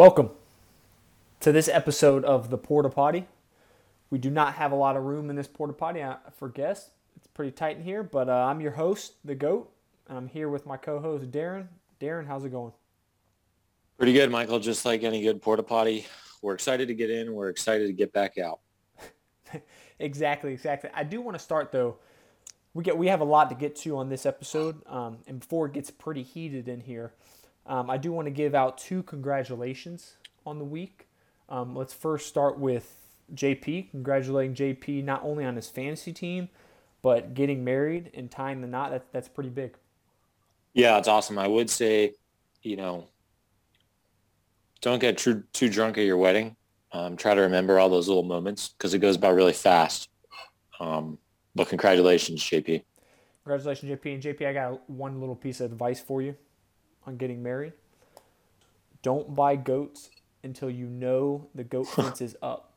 Welcome to this episode of the Porta Potty. We do not have a lot of room in this Porta Potty uh, for guests. It's pretty tight in here, but uh, I'm your host, the GOAT, and I'm here with my co-host Darren. Darren, how's it going? Pretty good, Michael. Just like any good Porta Potty, we're excited to get in. We're excited to get back out. exactly, exactly. I do want to start though. We get we have a lot to get to on this episode, um, and before it gets pretty heated in here, um, I do want to give out two congratulations on the week. Um, let's first start with JP. Congratulating JP not only on his fantasy team, but getting married and tying the knot. That, that's pretty big. Yeah, it's awesome. I would say, you know, don't get too, too drunk at your wedding. Um, try to remember all those little moments because it goes by really fast. Um, but congratulations, JP. Congratulations, JP. And JP, I got one little piece of advice for you on getting married. Don't buy goats until you know the goat fence is up.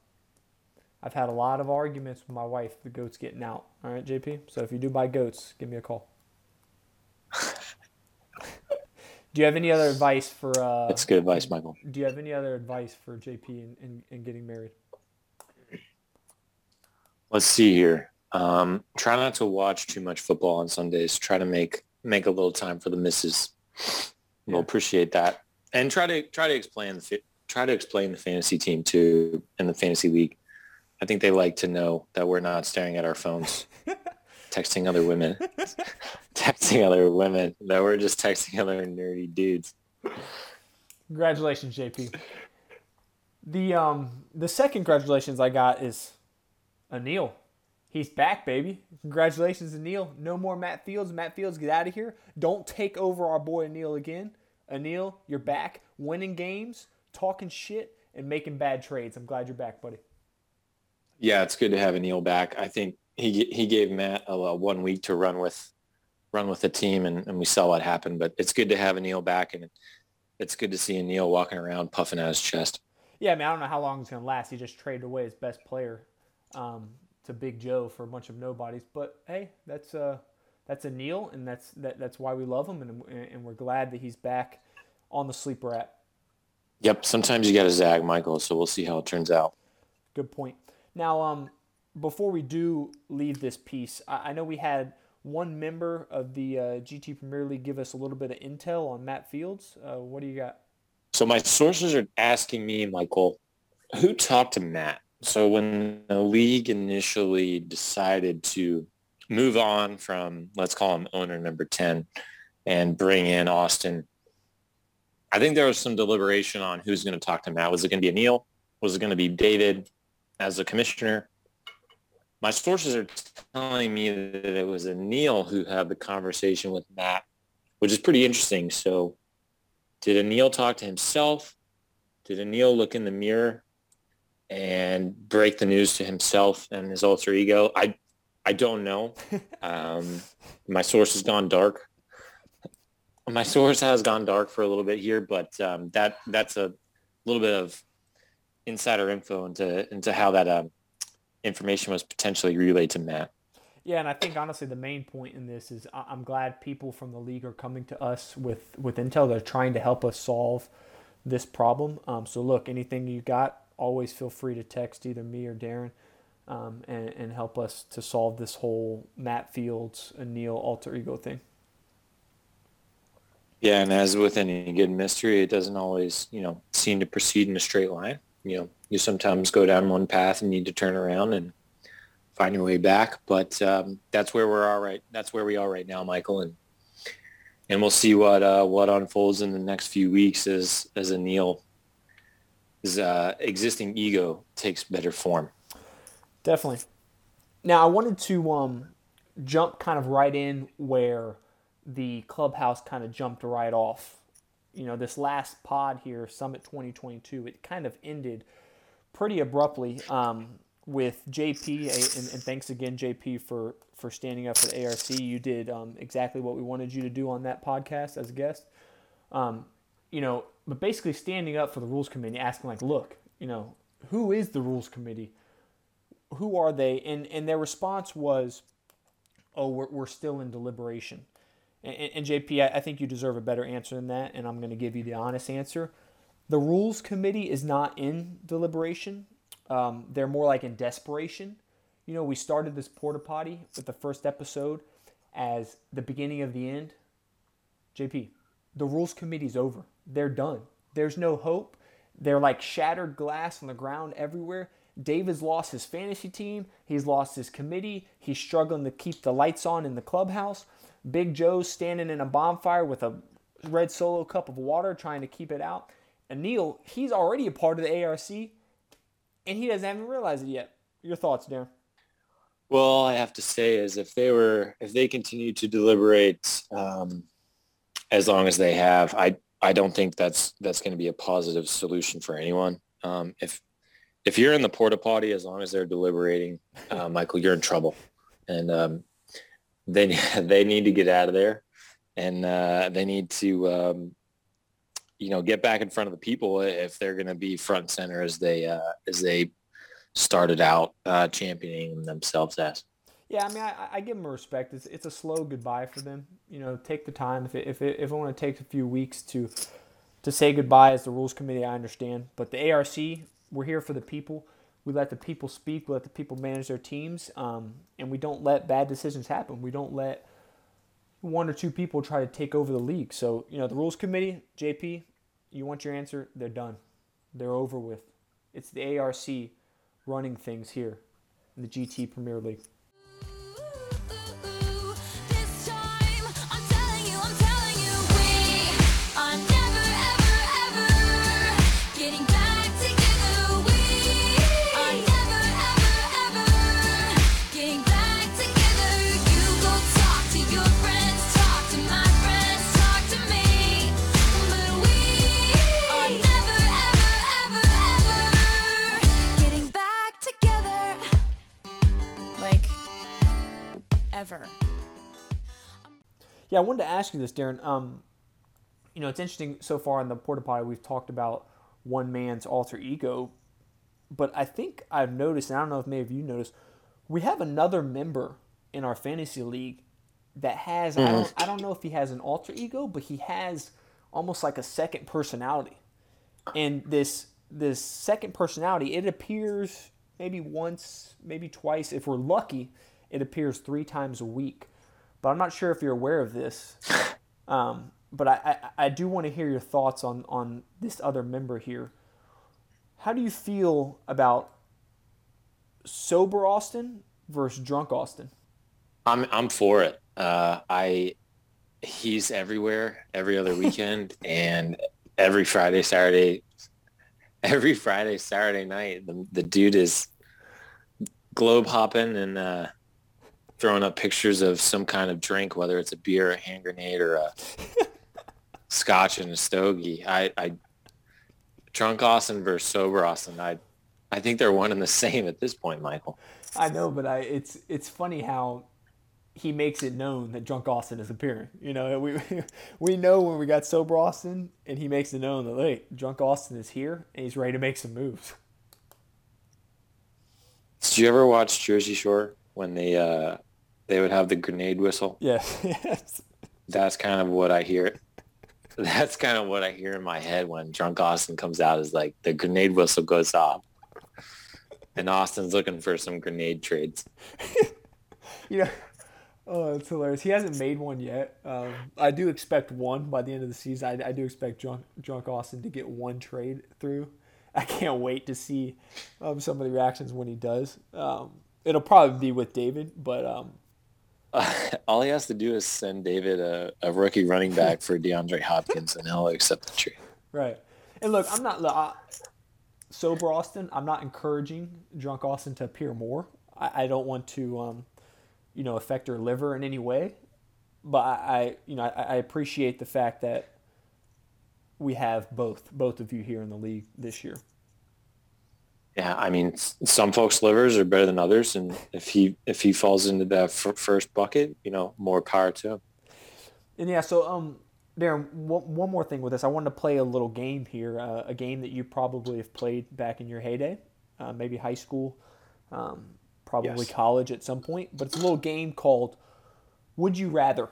I've had a lot of arguments with my wife, the goats getting out. All right, JP? So if you do buy goats, give me a call. do you have any other advice for. Uh, That's good advice, Michael. Do you have any other advice for JP in, in, in getting married? Let's see here. Um, try not to watch too much football on Sundays. Try to make make a little time for the misses. We'll appreciate that, and try to try to explain the try to explain the fantasy team too in the fantasy league. I think they like to know that we're not staring at our phones, texting other women, texting other women. That we're just texting other nerdy dudes. Congratulations, JP. The um the second congratulations I got is Anil. He's back, baby. Congratulations, Anil. No more Matt Fields. Matt Fields, get out of here. Don't take over our boy Anil again. Anil, you're back, winning games, talking shit, and making bad trades. I'm glad you're back, buddy. Yeah, it's good to have Anil back. I think he he gave Matt a, a one week to run with run with the team, and, and we saw what happened. But it's good to have Anil back, and it's good to see Anil walking around puffing out his chest. Yeah, I mean, I don't know how long it's going to last. He just traded away his best player. Um, to Big Joe for a bunch of nobodies. But hey, that's a that's Anil, and that's that, that's why we love him, and and we're glad that he's back on the sleeper app. Yep. Sometimes you got to zag, Michael. So we'll see how it turns out. Good point. Now, um, before we do leave this piece, I, I know we had one member of the uh, GT Premier League give us a little bit of intel on Matt Fields. Uh, what do you got? So my sources are asking me, Michael, who talked to Matt? So when the league initially decided to move on from, let's call him owner number 10 and bring in Austin, I think there was some deliberation on who's going to talk to Matt. Was it going to be Anil? Was it going to be David as a commissioner? My sources are telling me that it was Anil who had the conversation with Matt, which is pretty interesting. So did Anil talk to himself? Did Anil look in the mirror and break the news to himself and his alter ego. I I don't know. Um, my source has gone dark. My source has gone dark for a little bit here, but um, that that's a little bit of insider info into into how that um, information was potentially relayed to Matt. Yeah, and I think honestly the main point in this is I'm glad people from the league are coming to us with with intel. They're trying to help us solve this problem. Um, so look, anything you got, always feel free to text either me or Darren um, and, and help us to solve this whole Matt Fields and Neil alter ego thing. Yeah, and as with any good mystery, it doesn't always, you know, seem to proceed in a straight line. You know, you sometimes go down one path and need to turn around and find your way back. But um, that's where we're all right. That's where we are right now, Michael, and and we'll see what uh, what unfolds in the next few weeks as as Anil his uh, existing ego takes better form. Definitely. Now I wanted to um, jump kind of right in where the clubhouse kind of jumped right off. You know, this last pod here, Summit 2022, it kind of ended pretty abruptly um, with JP, and, and, thanks again, JP, for for standing up for ARC. You did um, exactly what we wanted you to do on that podcast as a guest. Um, you know, but basically standing up for the rules committee, asking like, look, you know, who is the rules committee? Who are they? And and their response was, oh, we're, we're still in deliberation. And, and JP, I, I think you deserve a better answer than that, and I'm going to give you the honest answer. The rules committee is not in deliberation. Um, they're more like in desperation. You know, we started this porta potty with the first episode as the beginning of the end. JP, the rules committee's over. They're done. There's no hope. They're like shattered glass on the ground everywhere. David's lost his fantasy team. He's lost his committee. He's struggling to keep the lights on in the clubhouse. Big Joe's standing in a bonfire with a red solo cup of water trying to keep it out. And Neil, he's already a part of the ARC and he doesn't even realize it yet. Your thoughts, Darren? Well, all I have to say is if they were, if they continue to deliberate um, as long as they have, I, I don't think that's that's going to be a positive solution for anyone. Um, if if you're in the porta potty, as long as they're deliberating, uh, Michael, you're in trouble, and um, they they need to get out of there, and uh, they need to um, you know get back in front of the people if they're going to be front and center as they uh, as they started out uh, championing themselves as. Yeah, I mean, I, I give them respect. It's, it's a slow goodbye for them. You know, take the time. If it, if it, if it want to take a few weeks to to say goodbye as the rules committee, I understand. But the ARC, we're here for the people. We let the people speak. We let the people manage their teams, um, and we don't let bad decisions happen. We don't let one or two people try to take over the league. So you know, the rules committee, JP, you want your answer? They're done. They're over with. It's the ARC running things here in the GT Premier League. Yeah, I wanted to ask you this, Darren. Um, you know, it's interesting so far in the porta potty we've talked about one man's alter ego, but I think I've noticed, and I don't know if maybe you noticed, we have another member in our fantasy league that has mm-hmm. I don't I don't know if he has an alter ego, but he has almost like a second personality. And this this second personality, it appears maybe once, maybe twice if we're lucky it appears three times a week. But I'm not sure if you're aware of this. Um, but I, I, I do want to hear your thoughts on, on this other member here. How do you feel about sober Austin versus drunk Austin? I'm I'm for it. Uh, I he's everywhere every other weekend and every Friday, Saturday, every Friday, Saturday night. The, the dude is globe hopping and uh, throwing up pictures of some kind of drink, whether it's a beer, a hand grenade, or a scotch and a stogie. I, I drunk Austin versus sober Austin. I, I think they're one and the same at this point, Michael. I know, but I it's it's funny how he makes it known that drunk Austin is appearing. You know, we we know when we got sober Austin, and he makes it known that hey, drunk Austin is here and he's ready to make some moves. Did you ever watch Jersey Shore when they uh, they would have the grenade whistle. Yes. yes. That's kind of what I hear. That's kind of what I hear in my head when drunk Austin comes out is like the grenade whistle goes off. And Austin's looking for some grenade trades. you know, oh, it's hilarious. He hasn't made one yet. Um, I do expect one by the end of the season. I, I do expect drunk, drunk Austin to get one trade through. I can't wait to see um, some of the reactions when he does. Um, it'll probably be with David, but um, all he has to do is send David a, a rookie running back for DeAndre Hopkins, and he'll accept the trade. Right. And look, I'm not look, sober Austin. I'm not encouraging drunk Austin to appear more. I, I don't want to, um, you know, affect her liver in any way. But I, I you know, I, I appreciate the fact that we have both both of you here in the league this year yeah, I mean, some folks' livers are better than others, and if he if he falls into that f- first bucket, you know, more power to him. And yeah, so um, Darren, one, one more thing with this, I wanted to play a little game here, uh, a game that you probably have played back in your heyday, uh, maybe high school, um, probably yes. college at some point, but it's a little game called "Would You Rather,"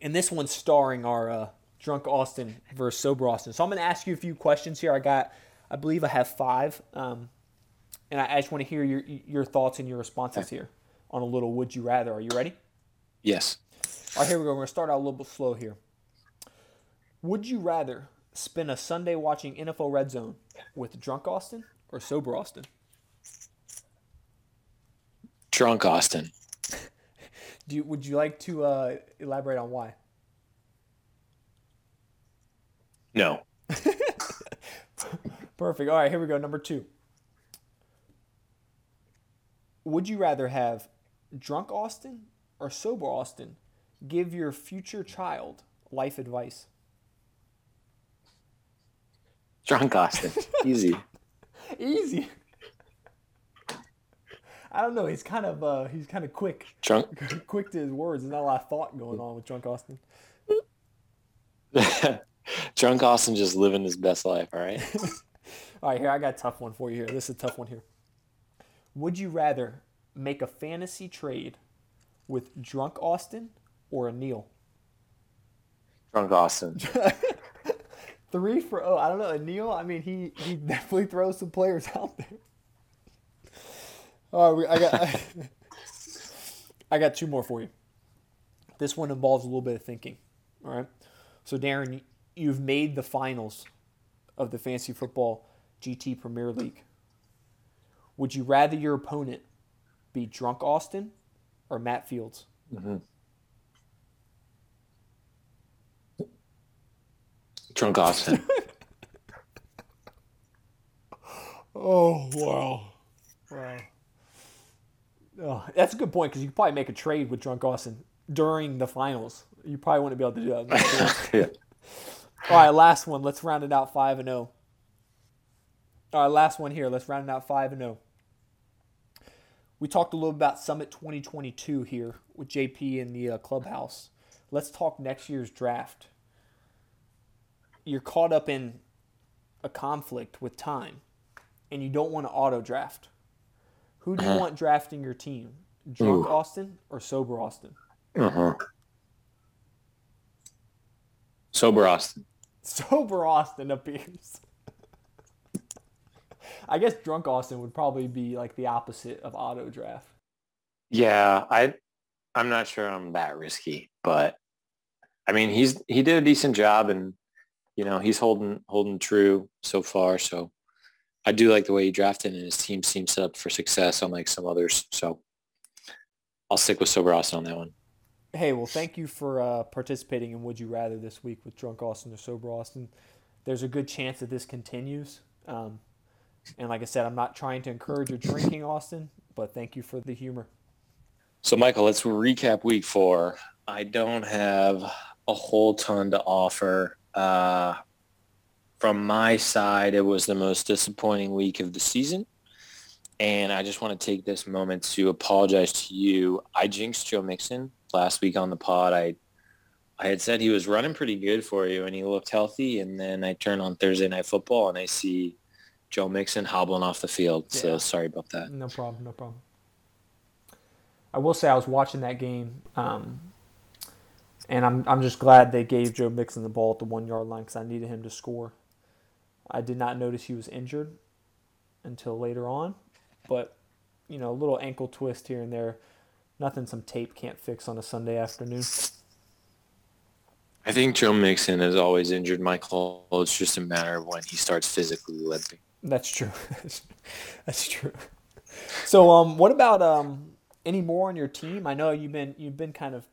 and this one's starring our uh, drunk Austin versus sober Austin. So I'm going to ask you a few questions here. I got, I believe I have five, um, and I, I just want to hear your your thoughts and your responses here on a little would you rather. Are you ready? Yes. All right, here we go. We're going to start out a little bit slow here. Would you rather spend a Sunday watching NFL Red Zone with drunk Austin or sober Austin? Drunk Austin. Do you, would you like to uh, elaborate on why? No. Perfect. All right, here we go. Number two. Would you rather have drunk Austin or sober Austin give your future child life advice? Drunk Austin. Easy. Easy. I don't know. He's kind of uh, he's kind of quick. Drunk. quick to his words. There's not a lot of thought going on with drunk Austin. Drunk Austin just living his best life. All right. All right, here I got a tough one for you. Here, this is a tough one here. Would you rather make a fantasy trade with drunk Austin or Anil? Drunk Austin. Three for oh, I don't know. Anil, I mean, he he definitely throws some players out there. All right, I got I got two more for you. This one involves a little bit of thinking. All right, so Darren, you've made the finals of the fantasy football GT Premier League. Would you rather your opponent be drunk Austin or Matt Fields? Mm-hmm. Drunk Austin. oh wow, wow. Oh, that's a good point because you could probably make a trade with drunk Austin during the finals. You probably wouldn't be able to do that. yeah. All right, last one. Let's round it out five and zero. All right, last one here. Let's round it out five and zero. We talked a little about Summit 2022 here with JP in the uh, clubhouse. Let's talk next year's draft you're caught up in a conflict with time and you don't want to auto draft. Who do you uh-huh. want drafting your team? Drunk Ooh. Austin or sober Austin? Uh-huh. Sober Austin. Sober Austin appears. I guess drunk Austin would probably be like the opposite of auto draft. Yeah, I I'm not sure I'm that risky, but I mean he's he did a decent job and you know, he's holding holding true so far. So I do like the way he drafted and his team seems set up for success unlike some others. So I'll stick with Sober Austin on that one. Hey, well, thank you for uh, participating in Would You Rather this week with Drunk Austin or Sober Austin. There's a good chance that this continues. Um, and like I said, I'm not trying to encourage your drinking, Austin, but thank you for the humor. So, Michael, let's recap week four. I don't have a whole ton to offer. Uh, from my side, it was the most disappointing week of the season. And I just want to take this moment to apologize to you. I jinxed Joe Mixon last week on the pod. I I had said he was running pretty good for you and he looked healthy. And then I turn on Thursday Night Football and I see Joe Mixon hobbling off the field. Yeah. So sorry about that. No problem. No problem. I will say I was watching that game um, and I'm, I'm just glad they gave Joe Mixon the ball at the one yard line because I needed him to score. I did not notice he was injured until later on, but you know, a little ankle twist here and there, nothing some tape can't fix on a Sunday afternoon. I think Joe Mixon is always injured, Michael. It's just a matter of when he starts physically limping. That's true. That's true. So, um, what about um, any more on your team? I know you've been you've been kind of,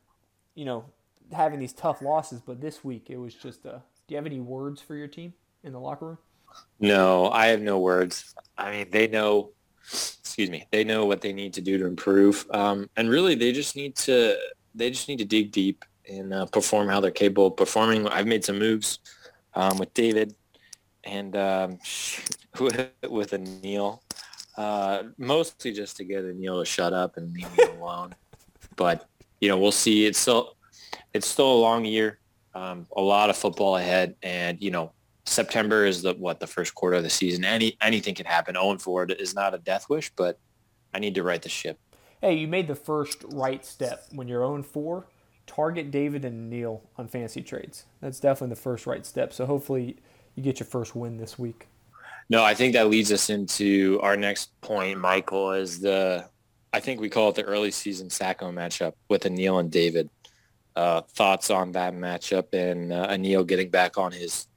you know, having these tough losses, but this week it was just. Uh, do you have any words for your team in the locker room? No, I have no words. I mean, they know. Excuse me. They know what they need to do to improve, um, and really, they just need to. They just need to dig deep and uh, perform how they're capable of performing. I've made some moves um, with David and um, with Anil, uh, mostly just to get Anil to shut up and leave me alone. but you know, we'll see. It's still it's still a long year, um, a lot of football ahead, and you know September is the what the first quarter of the season. Any anything can happen. Owen Ford is not a death wish, but I need to right the ship. Hey, you made the first right step when you're 0 4. target David and Neil on fantasy trades. That's definitely the first right step. So hopefully you get your first win this week. No, I think that leads us into our next point, Michael, is the I think we call it the early season Sacko matchup with Anil and David. Uh, thoughts on that matchup and uh, Anil getting back on his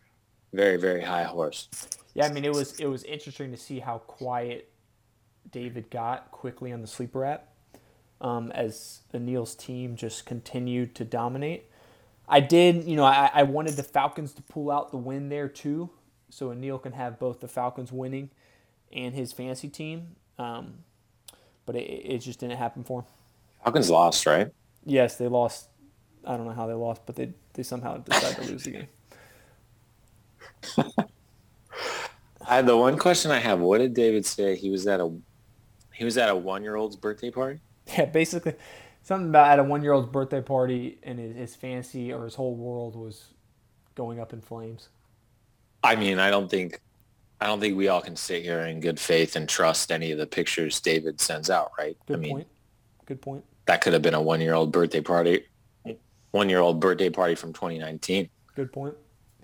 very very high horse. Yeah, I mean it was it was interesting to see how quiet David got quickly on the sleeper app um, as Anil's team just continued to dominate. I did, you know, I, I wanted the Falcons to pull out the win there too, so Anil can have both the Falcons winning and his fantasy team. Um, but it, it just didn't happen for him. Falcons lost, right? Yes, they lost. I don't know how they lost, but they they somehow decided to lose the game. I the one question I have: What did David say? He was at a he was at a one year old's birthday party. Yeah, basically something about at a one year old's birthday party and his, his fantasy or his whole world was going up in flames. I mean, I don't think I don't think we all can sit here in good faith and trust any of the pictures David sends out, right? Good I mean, point. Good point. That could have been a one year old birthday party, one year old birthday party from 2019. Good point.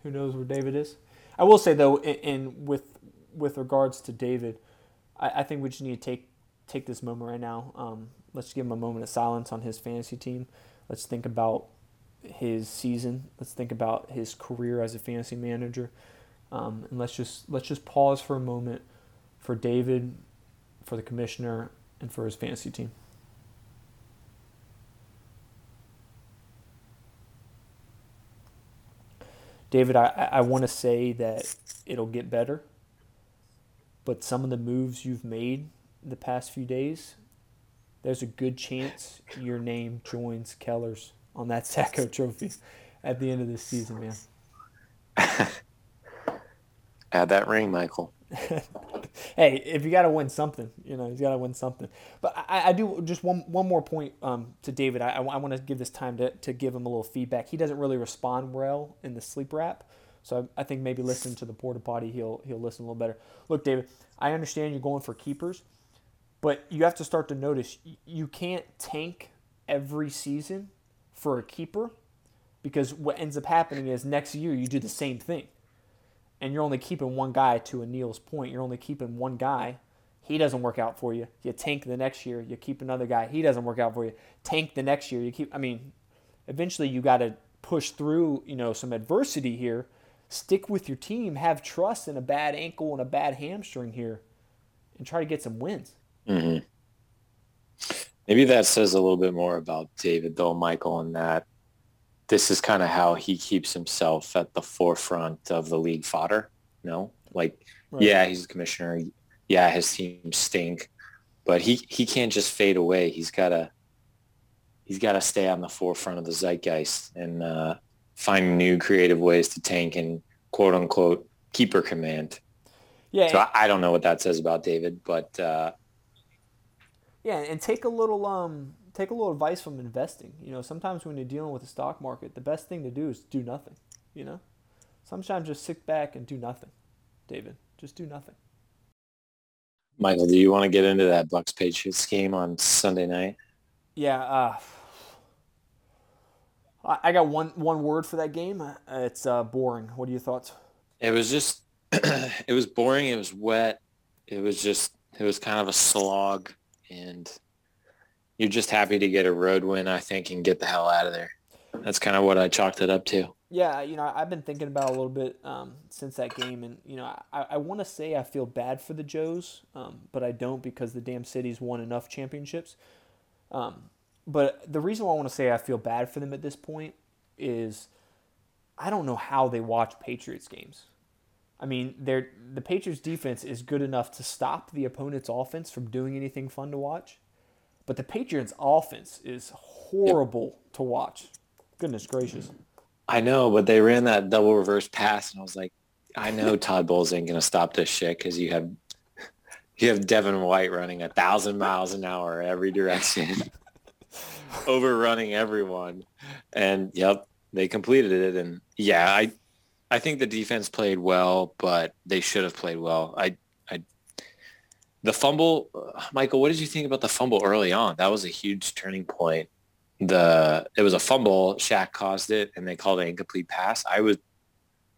Who knows where David is? I will say though, in, in with with regards to David, I, I, think we just need to take take this moment right now. Um, let's give him a moment of silence on his fantasy team. Let's think about his season. Let's think about his career as a fantasy manager. Um, and let's just let's just pause for a moment for David, for the commissioner, and for his fantasy team. David, I, I want to say that it'll get better, but some of the moves you've made in the past few days, there's a good chance your name joins Keller's on that Sacko trophy at the end of this season, man. Add that ring, Michael. hey, if you got to win something, you know, he's got to win something. But I, I, do just one one more point um, to David. I, I want to give this time to, to give him a little feedback. He doesn't really respond well in the sleeper app. So I, I think maybe listening to the porta potty, he'll he'll listen a little better. Look, David, I understand you're going for keepers, but you have to start to notice you can't tank every season for a keeper because what ends up happening is next year you do the same thing and you're only keeping one guy to Anil's point. You're only keeping one guy. He doesn't work out for you. You tank the next year. You keep another guy. He doesn't work out for you. Tank the next year. You keep. I mean, eventually you got to push through. You know, some adversity here. Stick with your team. Have trust in a bad ankle and a bad hamstring here, and try to get some wins. Mm-hmm. Maybe that says a little bit more about David, though, Michael, and that this is kind of how he keeps himself at the forefront of the league fodder. No, like, right. yeah, he's the commissioner. Yeah, his team stink, but he, he can't just fade away. He's got to, he's got to stay on the forefront of the zeitgeist and uh, find new creative ways to tank and quote unquote keeper command. Yeah. So I, I don't know what that says about David, but uh, yeah, and take a little um take a little advice from investing. You know, sometimes when you're dealing with the stock market, the best thing to do is do nothing. You know, sometimes just sit back and do nothing. David, just do nothing. Michael, do you want to get into that Bucs Patriots game on Sunday night? Yeah, uh, I got one one word for that game. Uh, it's uh, boring. What are your thoughts? It was just, it was boring. It was wet. It was just, it was kind of a slog, and you're just happy to get a road win, I think, and get the hell out of there. That's kind of what I chalked it up to. Yeah, you know, I've been thinking about a little bit um, since that game, and you know, I, I want to say I feel bad for the Joes, um, but I don't because the damn city's won enough championships. Um, but the reason why I want to say I feel bad for them at this point is I don't know how they watch Patriots games. I mean, they're, the Patriots defense is good enough to stop the opponent's offense from doing anything fun to watch. But the Patriots' offense is horrible yep. to watch. Goodness gracious. I know, but they ran that double reverse pass, and I was like, I know Todd Bowles ain't gonna stop this shit because you have you have Devin White running a thousand miles an hour every direction, overrunning everyone, and yep, they completed it. And yeah, I I think the defense played well, but they should have played well. I I, the fumble, uh, Michael, what did you think about the fumble early on? That was a huge turning point. the it was a fumble. Shaq caused it, and they called it incomplete pass. I was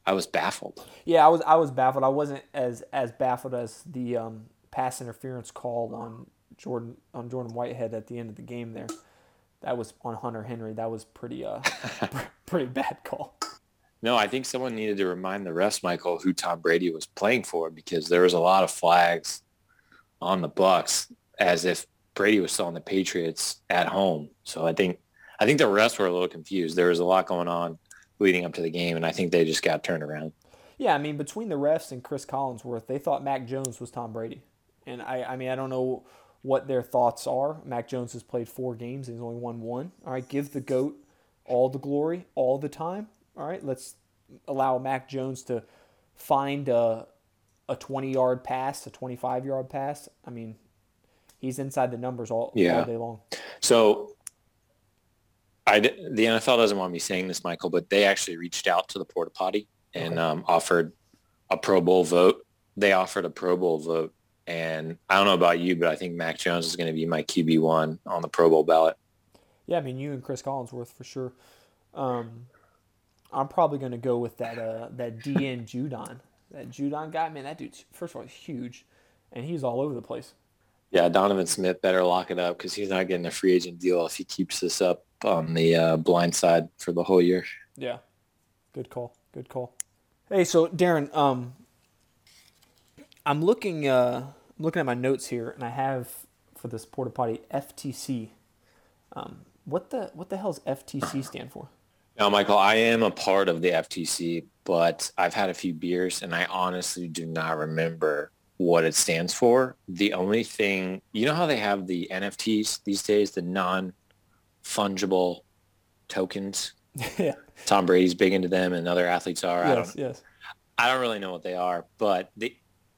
I was baffled. Yeah, I was I was baffled. I wasn't as as baffled as the um, pass interference called on Jordan on Jordan Whitehead at the end of the game there. That was on Hunter Henry. That was pretty uh pretty bad call. No, I think someone needed to remind the refs, Michael, who Tom Brady was playing for because there was a lot of flags on the Bucs as if Brady was still the Patriots at home. So I think I think the refs were a little confused. There was a lot going on leading up to the game, and I think they just got turned around. Yeah, I mean, between the refs and Chris Collinsworth, they thought Mac Jones was Tom Brady, and I, I mean, I don't know what their thoughts are. Mac Jones has played four games and he's only won one. All right, give the goat all the glory all the time. All right, let's allow Mac Jones to find a a 20 yard pass, a 25 yard pass. I mean, he's inside the numbers all, yeah. all day long. So I, the NFL doesn't want me saying this, Michael, but they actually reached out to the porta potty and okay. um, offered a Pro Bowl vote. They offered a Pro Bowl vote. And I don't know about you, but I think Mac Jones is going to be my QB one on the Pro Bowl ballot. Yeah, I mean you and Chris Collinsworth for sure. Um, I'm probably going to go with that uh, that DN Judon. That Judon guy, man, that dude. First of all, he's huge, and he's all over the place. Yeah, Donovan Smith better lock it up because he's not getting a free agent deal if he keeps this up on the uh, blind side for the whole year. Yeah, good call. Good call. Hey, so Darren, um, I'm looking, uh, looking at my notes here, and I have for this porta potty FTC. Um, what the what the hell does FTC stand for? Now, Michael, I am a part of the FTC, but I've had a few beers, and I honestly do not remember what it stands for. The only thing, you know how they have the NFTs these days, the non-fungible tokens? yeah. Tom Brady's big into them and other athletes are. Yes, I don't, yes. I don't really know what they are, but the,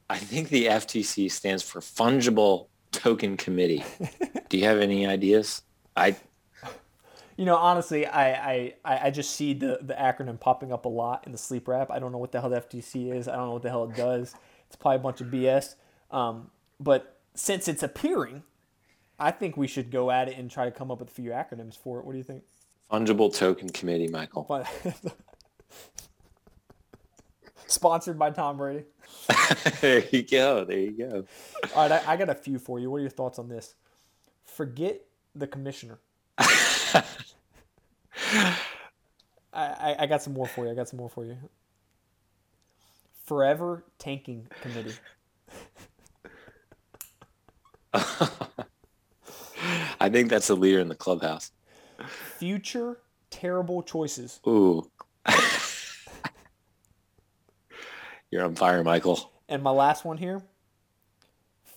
I think the FTC stands for Fungible Token Committee. Do you have any ideas? I you know, honestly, I, I, I just see the, the acronym popping up a lot in the sleeper app. I don't know what the hell the FTC is. I don't know what the hell it does. It's probably a bunch of BS. Um, but since it's appearing, I think we should go at it and try to come up with a few acronyms for it. What do you think? Fungible Token Committee, Michael. Sponsored by Tom Brady. there you go. There you go. All right, I, I got a few for you. What are your thoughts on this? Forget the commissioner. I, I got some more for you. I got some more for you. Forever Tanking Committee. I think that's the leader in the clubhouse. Future terrible choices. Ooh. You're on fire, Michael. And my last one here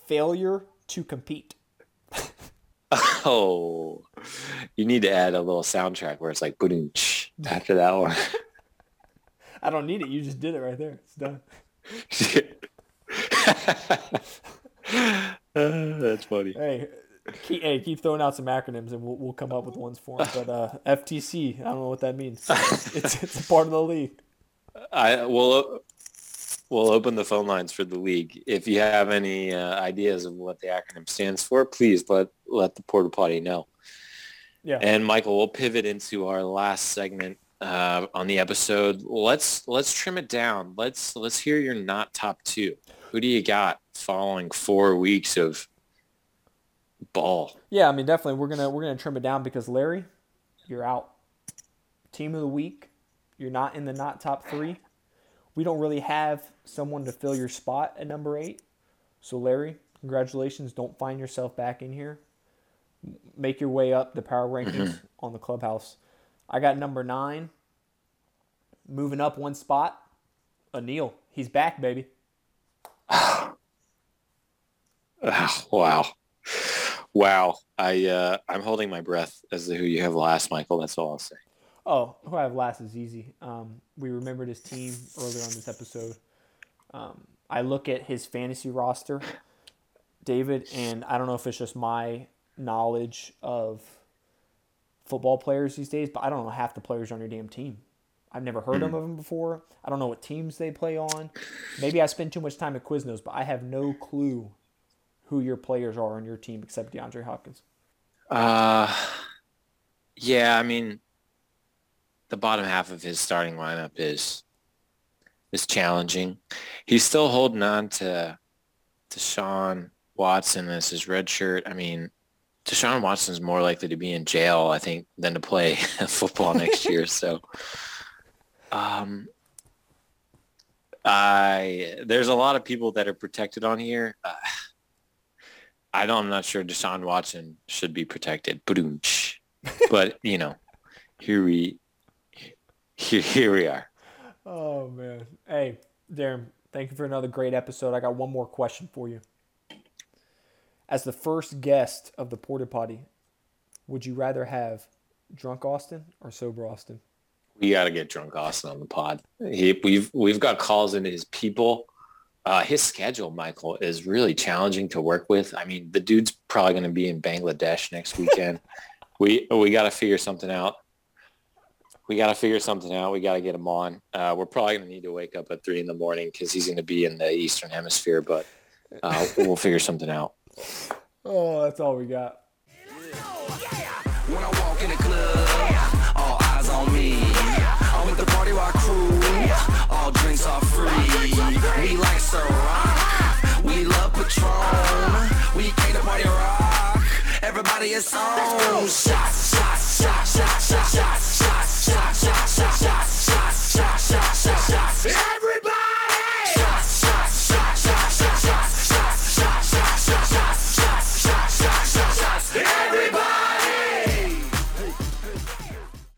failure to compete. oh, you need to add a little soundtrack where it's like putting after that one. I don't need it. You just did it right there. It's done. uh, that's funny. Hey, keep, hey, keep throwing out some acronyms and we'll, we'll come up with ones for them. But uh, FTC, I don't know what that means. It's, it's a part of the league. I will we'll open the phone lines for the league. If you have any uh, ideas of what the acronym stands for, please let let the porta potty know. Yeah. And Michael, we'll pivot into our last segment uh, on the episode. Let's let's trim it down. Let's let's hear your not top two. Who do you got following four weeks of ball? Yeah, I mean definitely we're gonna we're gonna trim it down because Larry, you're out. Team of the week, you're not in the not top three. We don't really have someone to fill your spot at number eight. So Larry, congratulations. Don't find yourself back in here. Make your way up the power rankings mm-hmm. on the clubhouse. I got number nine. Moving up one spot, Anil. He's back, baby. wow. Wow. I uh, I'm holding my breath as to who you have last, Michael. That's all I'll say. Oh, who I have last is easy. Um, we remembered his team earlier on this episode. Um, I look at his fantasy roster, David, and I don't know if it's just my knowledge of football players these days, but I don't know half the players on your damn team. I've never heard mm. of them before. I don't know what teams they play on. Maybe I spend too much time at Quiznos, but I have no clue who your players are on your team except DeAndre Hopkins. Uh, Yeah, I mean, the bottom half of his starting lineup is is challenging. He's still holding on to to Sean Watson as his red shirt. I mean, Deshaun Watson's more likely to be in jail, I think, than to play football next year. So, um, I there's a lot of people that are protected on here. Uh, I don't. I'm not sure Deshaun Watson should be protected, but you know, here we here, here we are. Oh man. Hey, Darren, thank you for another great episode. I got one more question for you. As the first guest of the Porta Potty, would you rather have drunk Austin or sober Austin? We got to get drunk Austin on the pod. He, we've we've got calls into his people. Uh, his schedule, Michael, is really challenging to work with. I mean, the dude's probably going to be in Bangladesh next weekend. we we got to figure something out we got to figure something out. We got to get him on. Uh, we're probably going to need to wake up at three in the morning because he's going to be in the Eastern Hemisphere, but uh, we'll figure something out oh, that's all we got. When I walk in club, all eyes on me. I'm with the party rock crew. All drinks are free. We like We love Patron. We came to party rock. Everybody is on. Shots, shots, shots, shots, shots, shots, shots, shots, shots, shots, shots, shots, shots, shots.